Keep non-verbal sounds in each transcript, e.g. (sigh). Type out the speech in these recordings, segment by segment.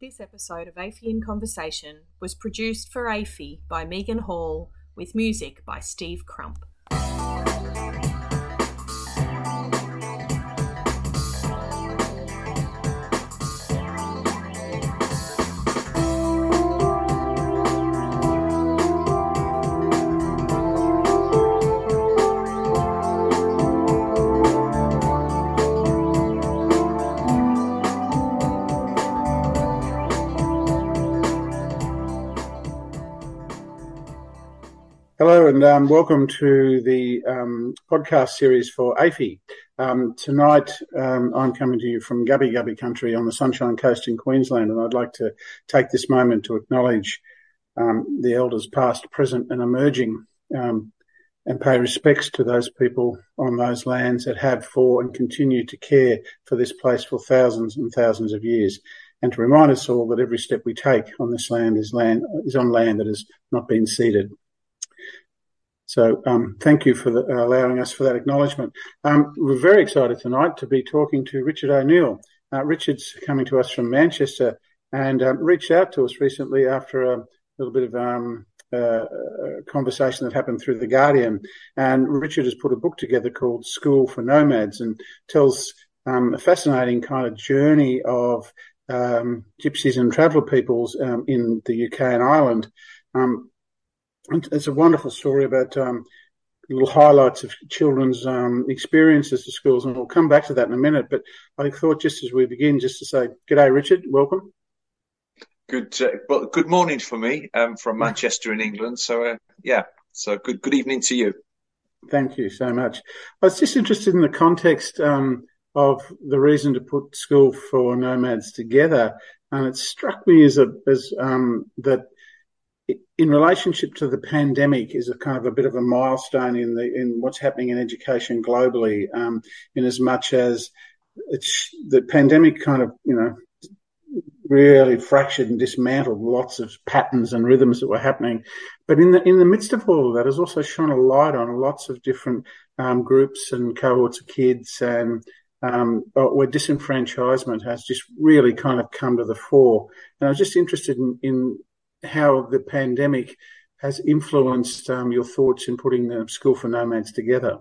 This episode of AAFIE in Conversation was produced for AAFIE by Megan Hall with music by Steve Crump. Hello and um, welcome to the um, podcast series for AAFIE. Um, tonight um, I'm coming to you from Gubbi Gubbi country on the Sunshine Coast in Queensland and I'd like to take this moment to acknowledge um, the elders past, present and emerging um, and pay respects to those people on those lands that have for and continue to care for this place for thousands and thousands of years and to remind us all that every step we take on this land is land is on land that has not been ceded. So um, thank you for the, uh, allowing us for that acknowledgement. Um, we're very excited tonight to be talking to Richard O'Neill. Uh, Richard's coming to us from Manchester and um, reached out to us recently after a little bit of um, uh, conversation that happened through the Guardian. And Richard has put a book together called School for Nomads and tells um, a fascinating kind of journey of um, gypsies and traveller peoples in the UK and Ireland. Um, it's a wonderful story about um, little highlights of children's um, experiences to schools, and we'll come back to that in a minute. But I thought just as we begin, just to say, "G'day, Richard. Welcome." Good, uh, well, good morning for me um, from Manchester in England. So, uh, yeah, so good, good evening to you. Thank you so much. I was just interested in the context um, of the reason to put School for Nomads together, and it struck me as a as um, that in relationship to the pandemic is a kind of a bit of a milestone in the in what's happening in education globally. Um, in as much as it's the pandemic kind of you know really fractured and dismantled lots of patterns and rhythms that were happening. But in the in the midst of all of that, has also shone a light on lots of different um, groups and cohorts of kids and um, where disenfranchisement has just really kind of come to the fore. And I was just interested in, in how the pandemic has influenced um, your thoughts in putting the School for Nomads together.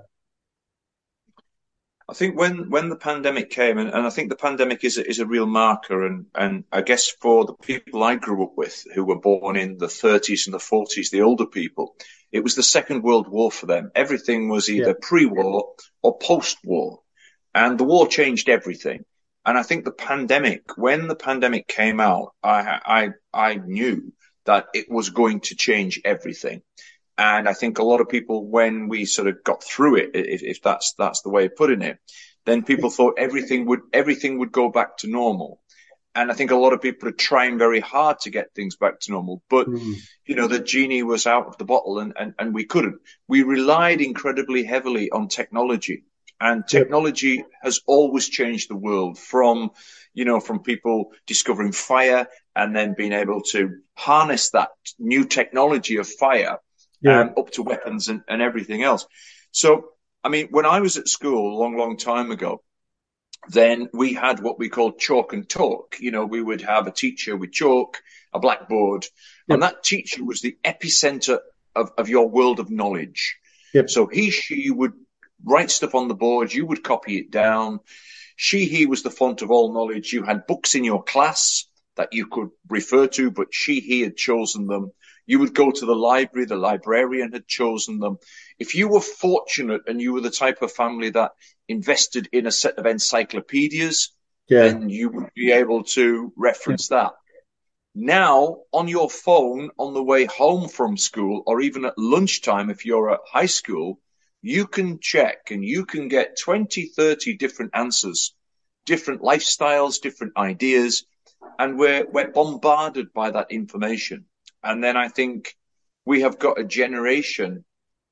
I think when, when the pandemic came, and, and I think the pandemic is a, is a real marker, and, and I guess for the people I grew up with who were born in the 30s and the 40s, the older people, it was the Second World War for them. Everything was either yeah. pre-war or post-war, and the war changed everything. And I think the pandemic, when the pandemic came out, I I I knew that it was going to change everything. And I think a lot of people, when we sort of got through it, if, if that's that's the way of putting it, then people thought everything would everything would go back to normal. And I think a lot of people are trying very hard to get things back to normal. But, mm. you know, the genie was out of the bottle and, and, and we couldn't. We relied incredibly heavily on technology. And technology yep. has always changed the world from, you know, from people discovering fire and then being able to harness that new technology of fire yeah. um, up to weapons and, and everything else. So, I mean, when I was at school a long, long time ago, then we had what we called chalk and talk. You know, we would have a teacher with chalk, a blackboard, yep. and that teacher was the epicenter of, of your world of knowledge. Yep. So he, she would write stuff on the board, you would copy it down. She, he was the font of all knowledge. You had books in your class that you could refer to, but she, he had chosen them. You would go to the library, the librarian had chosen them. If you were fortunate and you were the type of family that invested in a set of encyclopedias, yeah. then you would be able to reference yeah. that. Now, on your phone, on the way home from school, or even at lunchtime, if you're at high school, you can check and you can get 20, 30 different answers, different lifestyles, different ideas and we're we're bombarded by that information. And then I think we have got a generation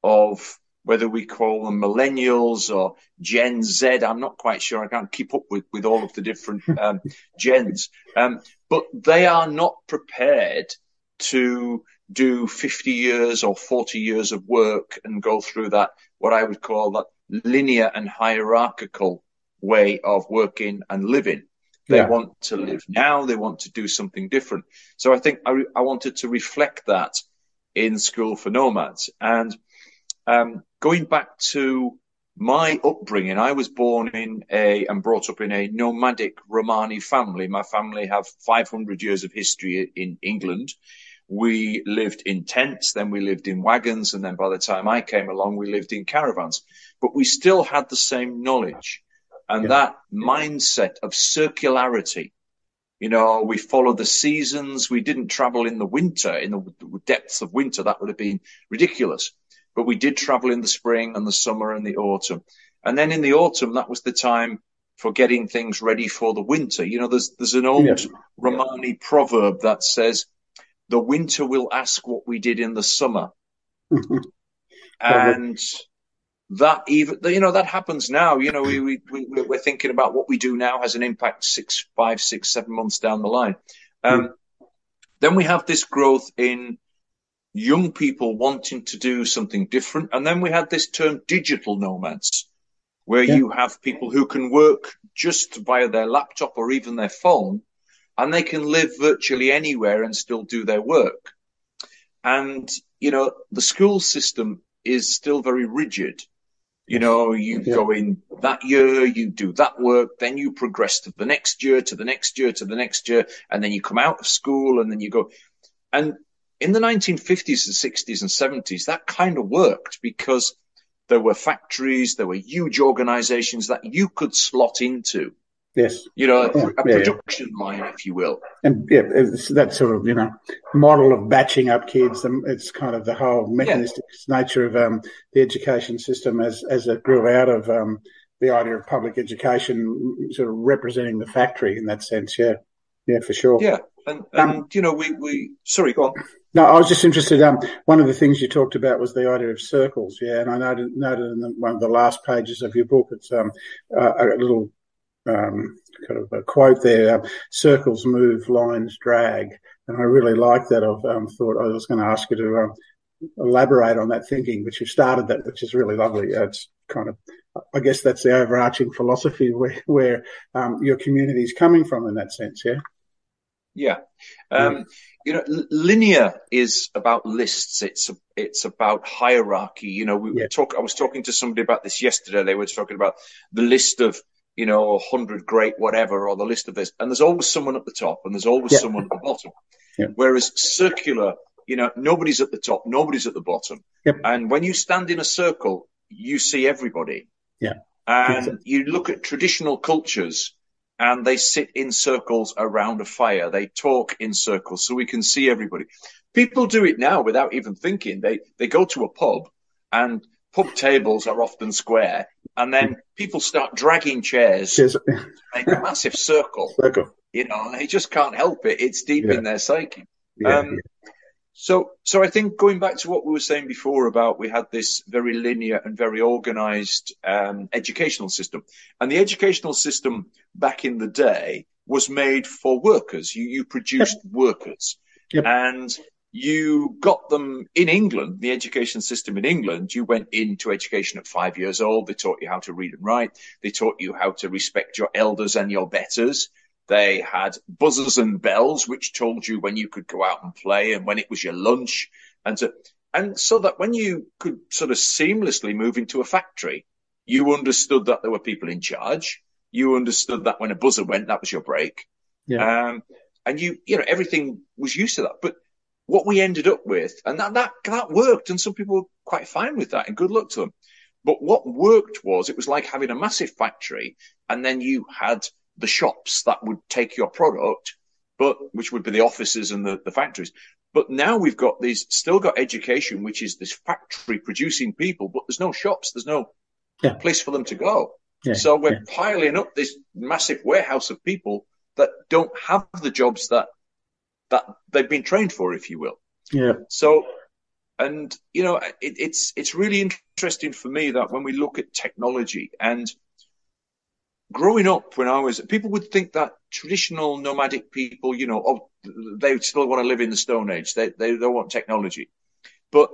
of whether we call them millennials or Gen Z. I'm not quite sure. I can't keep up with, with all of the different (laughs) um, gens. Um, but they are not prepared to do 50 years or 40 years of work and go through that, what I would call that linear and hierarchical way of working and living. They Yeah. want to live now. They want to do something different. So I think I, I wanted to reflect that in School for Nomads. And um, going back to my upbringing, I was born in a and brought up in a nomadic Romani family. My family have 500 years of history in England. We lived in tents, then we lived in wagons, and then by the time I came along, we lived in caravans. But we still had the same knowledge and Yeah. that mindset of circularity. You know, we follow the seasons. We didn't travel in the winter, in the depths of winter. That would have been ridiculous. But we did travel in the spring and the summer and the autumn. And then in the autumn, that was the time for getting things ready for the winter. You know, there's, there's an old Yeah. Romani proverb that says, the winter will ask what we did in the summer. (laughs) and that even you know that happens now. You know we, we, we we're thinking about what we do now has an impact six five six seven months down the line. Um, then we have this growth in young people wanting to do something different. And then we had this term digital nomads where Yeah. you have people who can work just via their laptop or even their phone and they can live virtually anywhere and still do their work. And you know the school system is still very rigid you know you Yeah. go in that year you do that work then you progress to the next year to the next year to the next year and then you come out of school and then you go and in the 1950s and 60s and 70s that kind of worked because there were factories there were huge organizations that you could slot into Yes. you know Yeah, a yeah, yeah. production line if you will And yeah, it's that sort of, you know, model of batching up kids. um, It's kind of the whole mechanistic nature of um, the education system as, as it grew out of um, the idea of public education sort of representing the factory in that sense. Yeah. Yeah, for sure. yeah and, and you know we we sorry go on No, I was just interested. Um, one of the things you talked about was the idea of circles. Yeah, and I noted, noted in the, one of the last pages of your book, it's um, uh, a little um, kind of a quote there: um, "Circles move, lines drag." And I really like that. I've um, thought I was going to ask you to um, elaborate on that thinking, but you've started that, which is really lovely. Uh, It's kind of, I guess, that's the overarching philosophy (laughs) where where um, your community is coming from in that sense. Yeah. Yeah. Um, you know, linear is about lists. It's it's about hierarchy. You know, we Yeah. talk. I was talking to somebody about this yesterday. They were talking about the list of you know hundred great whatever, or the list of this, and there's always someone at the top, and there's always Yeah. someone at the bottom. Yeah. Whereas circular, you know, nobody's at the top, nobody's at the bottom, Yep. and when you stand in a circle, you see everybody. Yeah. And Exactly. you look at traditional cultures and they sit in circles around a fire. They talk in circles so we can see everybody. People do it now without even thinking. They, they go to a pub and pub tables are often square and then people start dragging chairs to make a massive circle. (laughs) Circle. You know, they just can't help it. It's deep Yeah. in their psyche. Yeah. Um, so, so I think going back to what we were saying before about we had this very linear and very organized um, educational system, and the educational system back in the day was made for workers. You you produced workers, Yep. and you got them in England. The education system in England, you went into education at five years old. They taught you how to read and write. They taught you how to respect your elders and your betters. They had buzzers and bells, which told you when you could go out and play and when it was your lunch. And so, and so that when you could sort of seamlessly move into a factory, you understood that there were people in charge. You understood that when a buzzer went, that was your break. Yeah. Um, and you, you know, everything was used to that. But what we ended up with, and that, that, that worked. And some people were quite fine with that and good luck to them. But what worked was it was like having a massive factory and then you had the shops that would take your product, but which would be the offices and the, the factories. But now we've got these still got education, which is this factory producing people, but there's no shops, there's no Yeah. place for them to go. Yeah. So we're yeah. piling up this massive warehouse of people that don't have the jobs that that they've been trained for, if you will. Yeah. So, and you know, it, it's it's really interesting for me that when we look at technology and growing up, when I was, people would think that traditional nomadic people, you know, oh, they still want to live in the Stone Age. They they don't want technology, but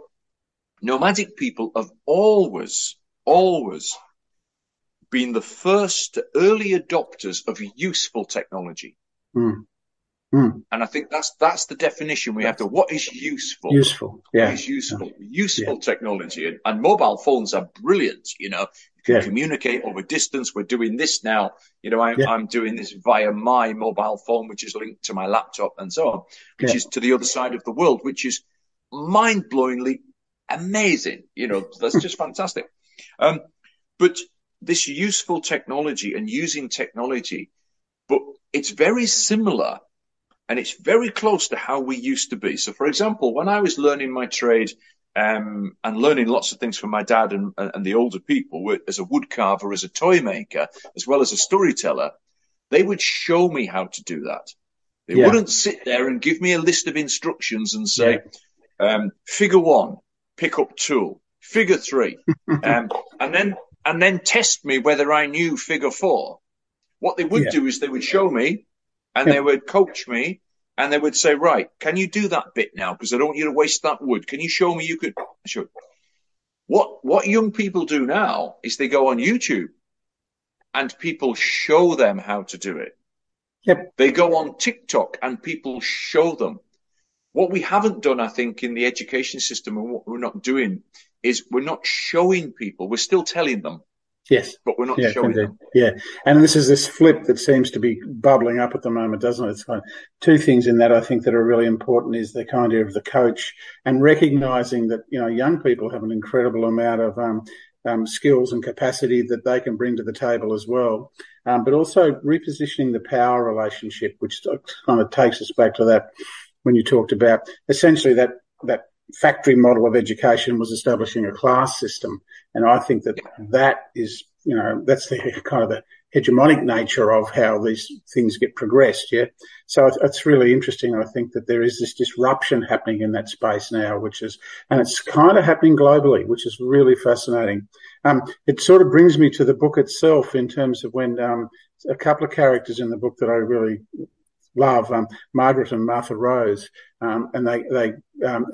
nomadic people have always always been the first early adopters of useful technology. Mm. Mm. And I think that's that's the definition we have to. What is useful? Useful, yeah. What is useful? Yeah. Useful yeah. technology, and, and, mobile phones are brilliant. You know, you can yeah. communicate over distance. We're doing this now. You know, I'm, I'm doing this via my mobile phone, which is linked to my laptop, and so on, which is to the other side of the world, which is mind-blowingly amazing. You know, that's just (laughs) fantastic. Um, but this useful technology and using technology, but it's very similar and it's very close to how we used to be. So, for example, when I was learning my trade um, and learning lots of things from my dad and, and the older people as a woodcarver, as a toy maker, as well as a storyteller, they would show me how to do that. They yeah. wouldn't sit there and give me a list of instructions and say, yeah. um, figure one, pick up tool, figure three, (laughs) um, and then and then test me whether I knew figure four. What they would yeah. do is they would show me and yeah. they would coach me and they would say, right, can you do that bit now? Because I don't want you to waste that wood. Can you show me you could? Sure. What, what young people do now is they go on YouTube and people show them how to do it. Yep. They go on TikTok and people show them. What we haven't done, I think, in the education system and what we're not doing is we're not showing people. We're still telling them. Yes. But we're not yes, showing indeed. them. Yeah. And this is this flip that seems to be bubbling up at the moment, doesn't it? It's kind of two things in that I think that are really important is the kind of the coach and recognizing that, you know, young people have an incredible amount of, um, um, skills and capacity that they can bring to the table as well. Um, but also repositioning the power relationship, which kind of takes us back to that when you talked about essentially that, that factory model of education was establishing a class system. And I think that that is, you know, that's the kind of the hegemonic nature of how these things get progressed. Yeah. So it's really interesting. I think that there is this disruption happening in that space now, which is, and it's kind of happening globally, which is really fascinating. Um, it sort of brings me to the book itself in terms of when, um, a couple of characters in the book that I really love, um, Margaret and Martha Rose, um, and they they um,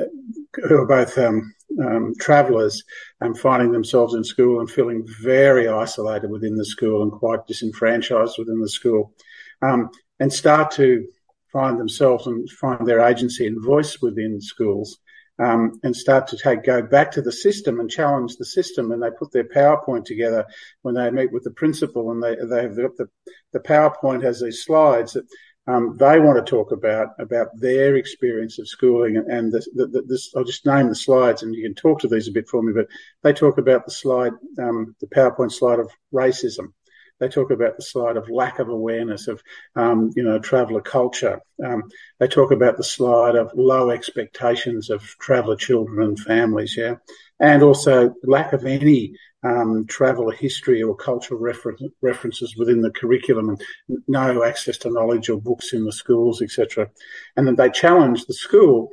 who are both um, um, travellers and finding themselves in school and feeling very isolated within the school and quite disenfranchised within the school, um, and start to find themselves and find their agency and voice within schools. Um, and start to take go back to the system and challenge the system. And they put their PowerPoint together when they meet with the principal, and they they have the the PowerPoint has these slides that um, they want to talk about about their experience of schooling and the, the, the, this. I'll just name the slides, and you can talk to these a bit for me. But they talk about the slide, um, the PowerPoint slide of racism. They talk about the slide of lack of awareness of, um, you know, traveller culture. Um, they talk about the slide of low expectations of traveller children and families. Yeah, and also lack of any um, travel history or cultural refer- references within the curriculum and no access to knowledge or books in the schools, etc. And then they challenge the school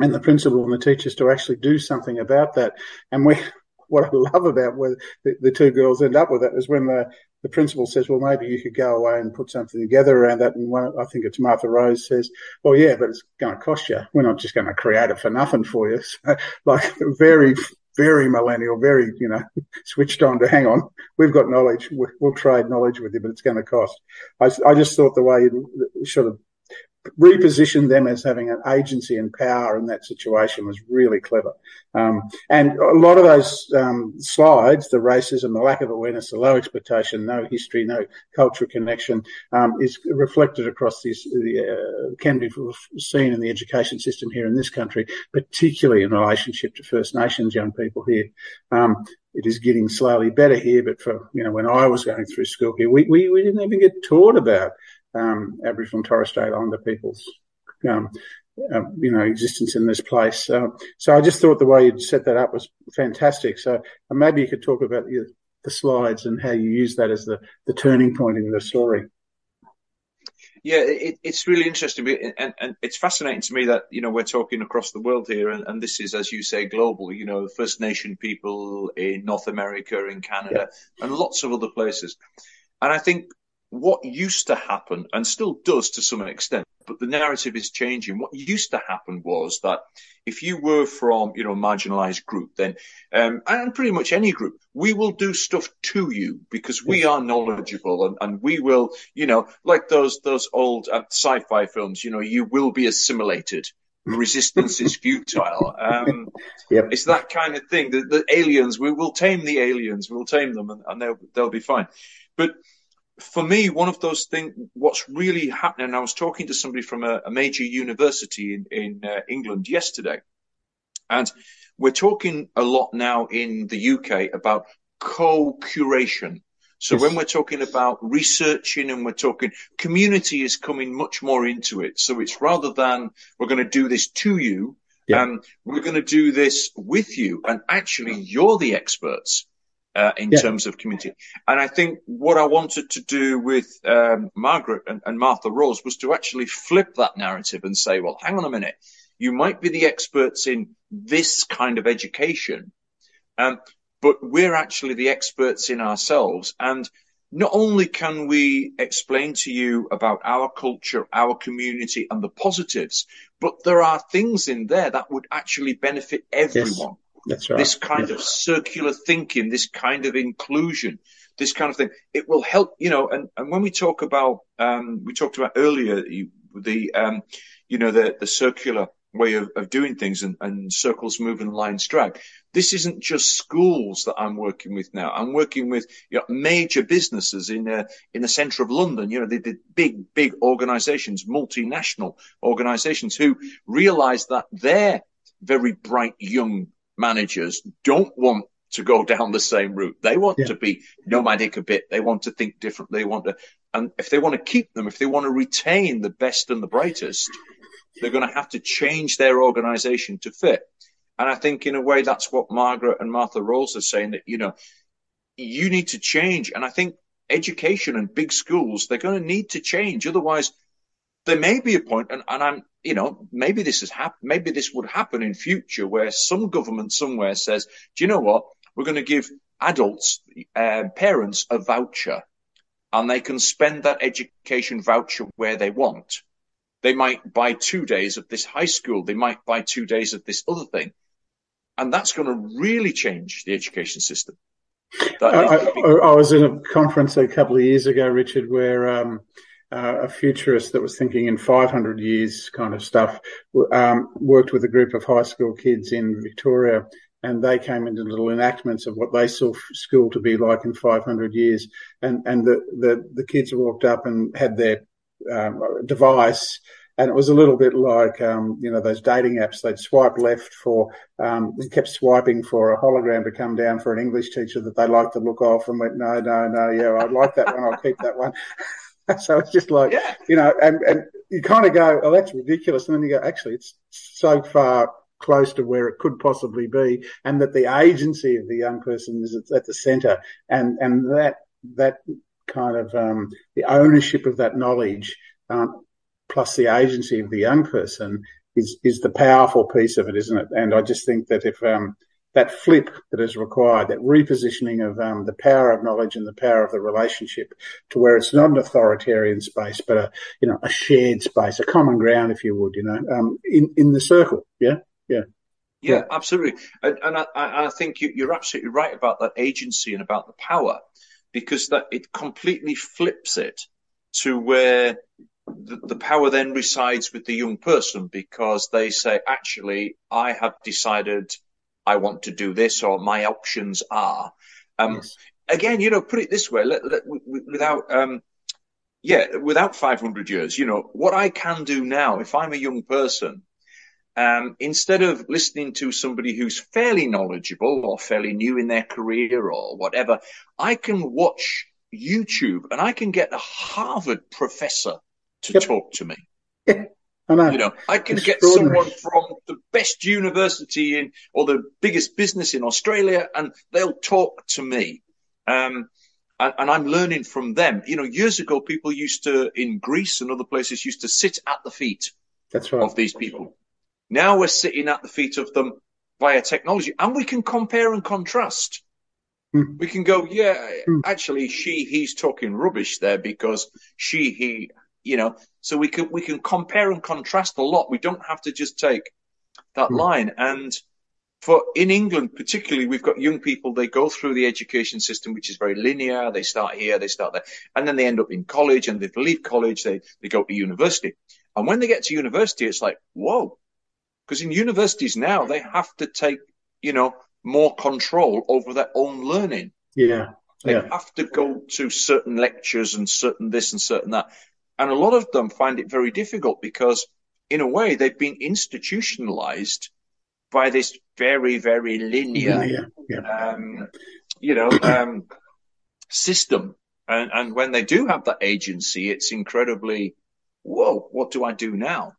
and the principal and the teachers to actually do something about that. And we, (laughs) what I love about where the, the two girls end up with it is when the, the principal says, well, maybe you could go away and put something together around that. And one, I think it's Martha Rose says, well, yeah, but it's going to cost you. We're not just going to create it for nothing for you. (laughs) So, like very very millennial, very, you know, (laughs) switched on to hang on. We've got knowledge. We'll trade knowledge with you, but it's going to cost. I, I just thought the way you sort of reposition them as having an agency and power in that situation was really clever. Um, and a lot of those um, slides, the racism, the lack of awareness, the low expectation, no history, no cultural connection, um, is reflected across this, uh, can be seen in the education system here in this country, particularly in relationship to First Nations young people here. Um, it is getting slowly better here, but for, you know, when I was going through school here, we, we, we didn't even get taught about um, Aboriginal and Torres Strait Islander people's, um, uh, you know, existence in this place. Uh, so I just thought the way you'd set that up was fantastic. So uh, maybe you could talk about the, the slides and how you use that as the, the turning point in the story. Yeah, it, it's really interesting, and, and it's fascinating to me that you know we're talking across the world here, and, and this is, as you say, global. You know, First Nation people in North America, in Canada, yeah. and lots of other places. And I think what used to happen and still does to some extent, but the narrative is changing. What used to happen was that if you were from, you know, a marginalized group, then, um, and pretty much any group, we will do stuff to you because we are knowledgeable and, and we will, you know, like those, those old uh, sci-fi films, you know, you will be assimilated. (laughs) Resistance is futile. Um, yep. It's that kind of thing. The, the, aliens, we will tame the aliens, we'll tame them and, and they'll, they'll be fine. But for me, one of those things, what's really happening, I was talking to somebody from a, a major university in, in uh, England yesterday, and we're talking a lot now in the UK about co-curation. So yes. when we're talking about researching and we're talking community is coming much more into it. So it's rather than we're going to do this to you, yeah. um, we're going to do this with you. And actually you're the experts uh, in yeah. terms of community. And I think what I wanted to do with um, Margaret and, and, Martha Rose was to actually flip that narrative and say, well, hang on a minute. You might be the experts in this kind of education, um, but we're actually the experts in ourselves. And not only can we explain to you about our culture, our community and the positives, but there are things in there that would actually benefit everyone. Yes. That's right. This kind of circular thinking, this kind of inclusion, this kind of thing. It will help, you know, and, and when we talk about, um, we talked about earlier, the, um, you know, the, the circular way of, of doing things and, and circles move and lines drag. This isn't just schools that I'm working with now. I'm working with you know, major businesses in uh, in the centre of London. You know, the, the big big organisations, multinational organisations, who realise that their very bright young managers don't want to go down the same route. They want yeah. to be nomadic a bit. They want to think differently. They want to, and if they want to keep them, if they want to retain the best and the brightest, they're going to have to change their organization to fit. And I think in a way, that's what Margaret and Martha Rose are saying that, you know, you need to change. And I think education and big schools, they're going to need to change. Otherwise, there may be a point, and, and I'm, you know, maybe this has happened, maybe this would happen in future where some government somewhere says, do you know what? We're going to give adults, uh, parents a voucher and they can spend that education voucher where they want. They might buy two days of this high school. They might buy two days of this other thing. And that's going to really change the education system. I, I, I, was in a conference a couple of years ago, Richard, where um, uh, a futurist that was thinking in 500 years kind of stuff, um, worked with a group of high school kids in Victoria and they came into little enactments of what they saw school to be like in 500 years. And, and the, the, the kids walked up and had their um, device and it was a little bit like um, you know those dating apps. They'd swipe left for, um, kept swiping for a hologram to come down for an English teacher that they liked the look of, and went, no, no, no, yeah, I like that one. I'll keep that one. (laughs) (laughs) so it's just like, yeah. you know, and, and you kind of go, oh, that's ridiculous. And then you go, actually, it's so far close to where it could possibly be. And that the agency of the young person is at the center. And, and that, that kind of, um, the ownership of that knowledge, um, plus the agency of the young person is, is the powerful piece of it, isn't it? And I just think that if, um, that flip that is required, that repositioning of um, the power of knowledge and the power of the relationship to where it's not an authoritarian space, but a you know a shared space, a common ground, if you would, you know, um, in in the circle. Yeah, yeah. Yeah, yeah. absolutely, and, and I, I think you, you're absolutely right about that agency and about the power, because that it completely flips it to where the, the, power then resides with the young person because they say, actually, I have decided I want to do this or my options are. Um, yes. Again, you know, put it this way, let, let, without, um, yeah, without 500 years, you know, what I can do now, if I'm a young person, um, instead of listening to somebody who's fairly knowledgeable or fairly new in their career or whatever, I can watch YouTube and I can get a Harvard professor to yep. talk to me. I know. You know, I can get someone from the best university in or the biggest business in Australia, and they'll talk to me. Um, and, and, I'm learning from them. You know, years ago, people used to in Greece and other places used to sit at the feet right. of these people. Now we're sitting at the feet of them via technology, and we can compare and contrast. Mm. We can go, yeah, mm. actually, she, he's talking rubbish there because she, he, you know, so we can, we can compare and contrast a lot. We don't have to just take that mm. line. And for in England, particularly, we've got young people, they go through the education system, which is very linear. They start here, they start there, and then they end up in college and they leave college, they, they go to university. And when they get to university, it's like, whoa, because in universities now, they have to take, you know, more control over their own learning. Yeah. They yeah. have to go to certain lectures and certain this and certain that. And a lot of them find it very difficult because in a way they've been institutionalized by this very, very linear, yeah, yeah. Um, you know, um, system. And, and when they do have that agency, it's incredibly, whoa, what do I do now?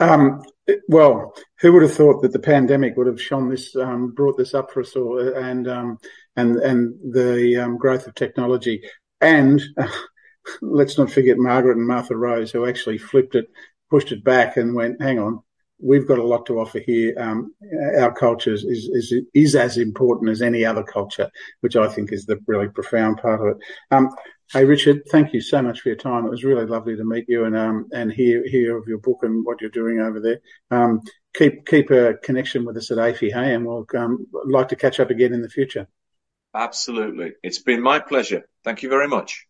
Um, well, who would have thought that the pandemic would have shown this, um, brought this up for us all, and um, and and the um, growth of technology, and uh, let's not forget Margaret and Martha Rose, who actually flipped it, pushed it back, and went, "Hang on, we've got a lot to offer here. Um, our culture is, is, is as important as any other culture, which I think is the really profound part of it. Um, hey, Richard, thank you so much for your time. It was really lovely to meet you and um, and hear hear of your book and what you're doing over there. Um, keep keep a connection with us at AAFIE, hey, and we'll um, like to catch up again in the future. Absolutely, it's been my pleasure. Thank you very much.